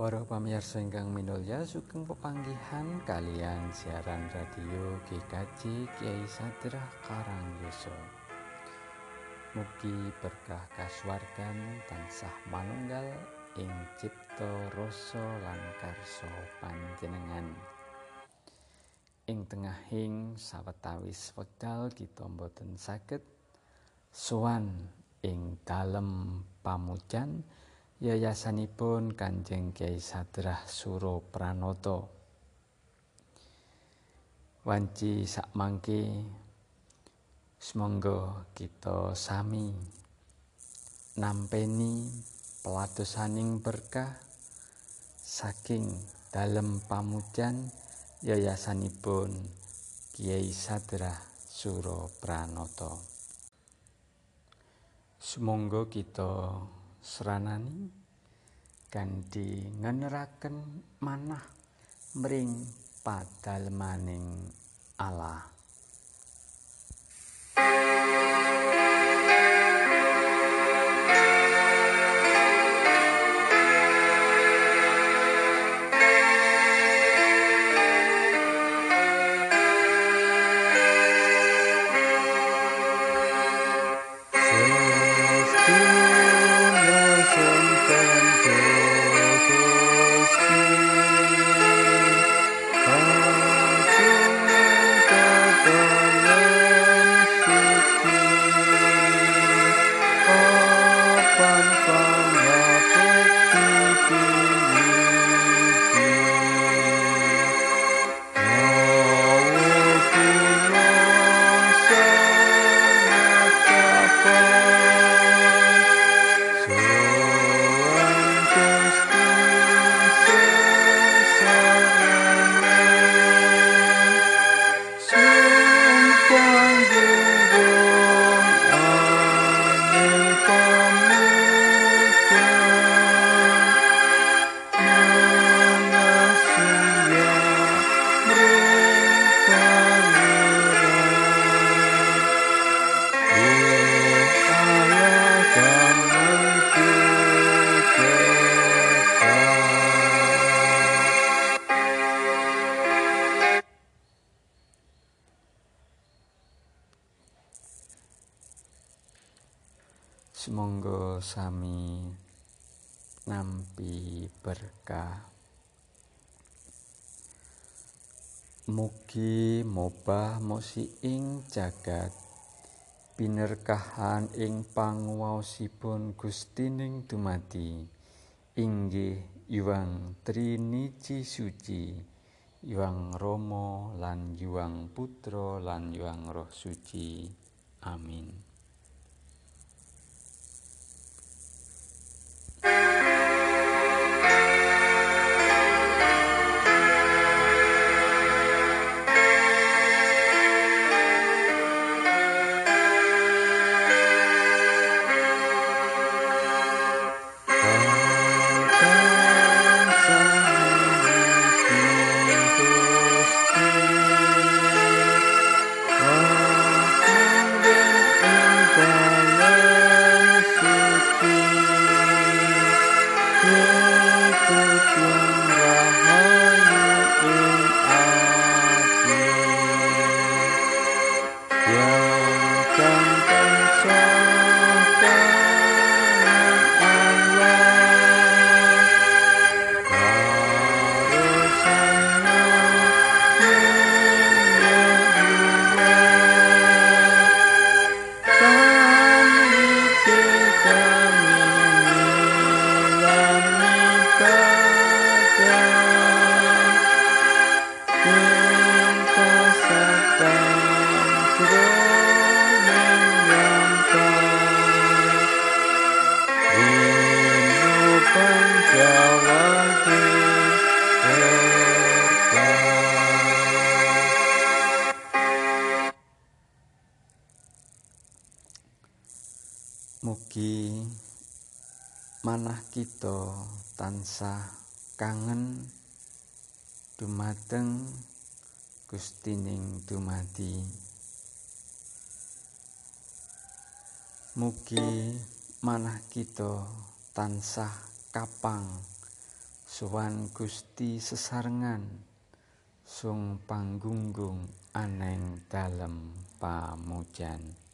Para pamirsa ingkang minulya sugeng pepanggihan kalian siaran radio GKJ Kiai Sadrah Karangyoso. Mugi berkah kasuwargan tansah manunggal ing cipta rasa lan karsa panjenengan. Ing tengahing sawetawis wekdal kita boten saged sowan ing dalem pamujan yayasanipun Kanjeng Kyai Sadrah Suro Pranoto. Wanci sakmangke semangga kita sami nampeni peladosaning berkah saking dalem pamujan yayasanipun Kyai Sadrah Suro Pranoto. Semangga kita sranani kanthi ngeneraken manah mring padalemaning Allah. Semangga sami nampi berkah. Mugi mobah mosi ing jagat binerkahan ing panguwaosipun Gustining dumati inggih Yuang Triniji Suci, Yuang Rama lan Yuang Putra lan Yuang Roh Suci. Amin. Mugi manah kita tansah kangen dumateng Gustining dumadi. Mugi manah kita tansah kapang sowan Gusti sesarengan sung panggunggung aneng dalem pamujan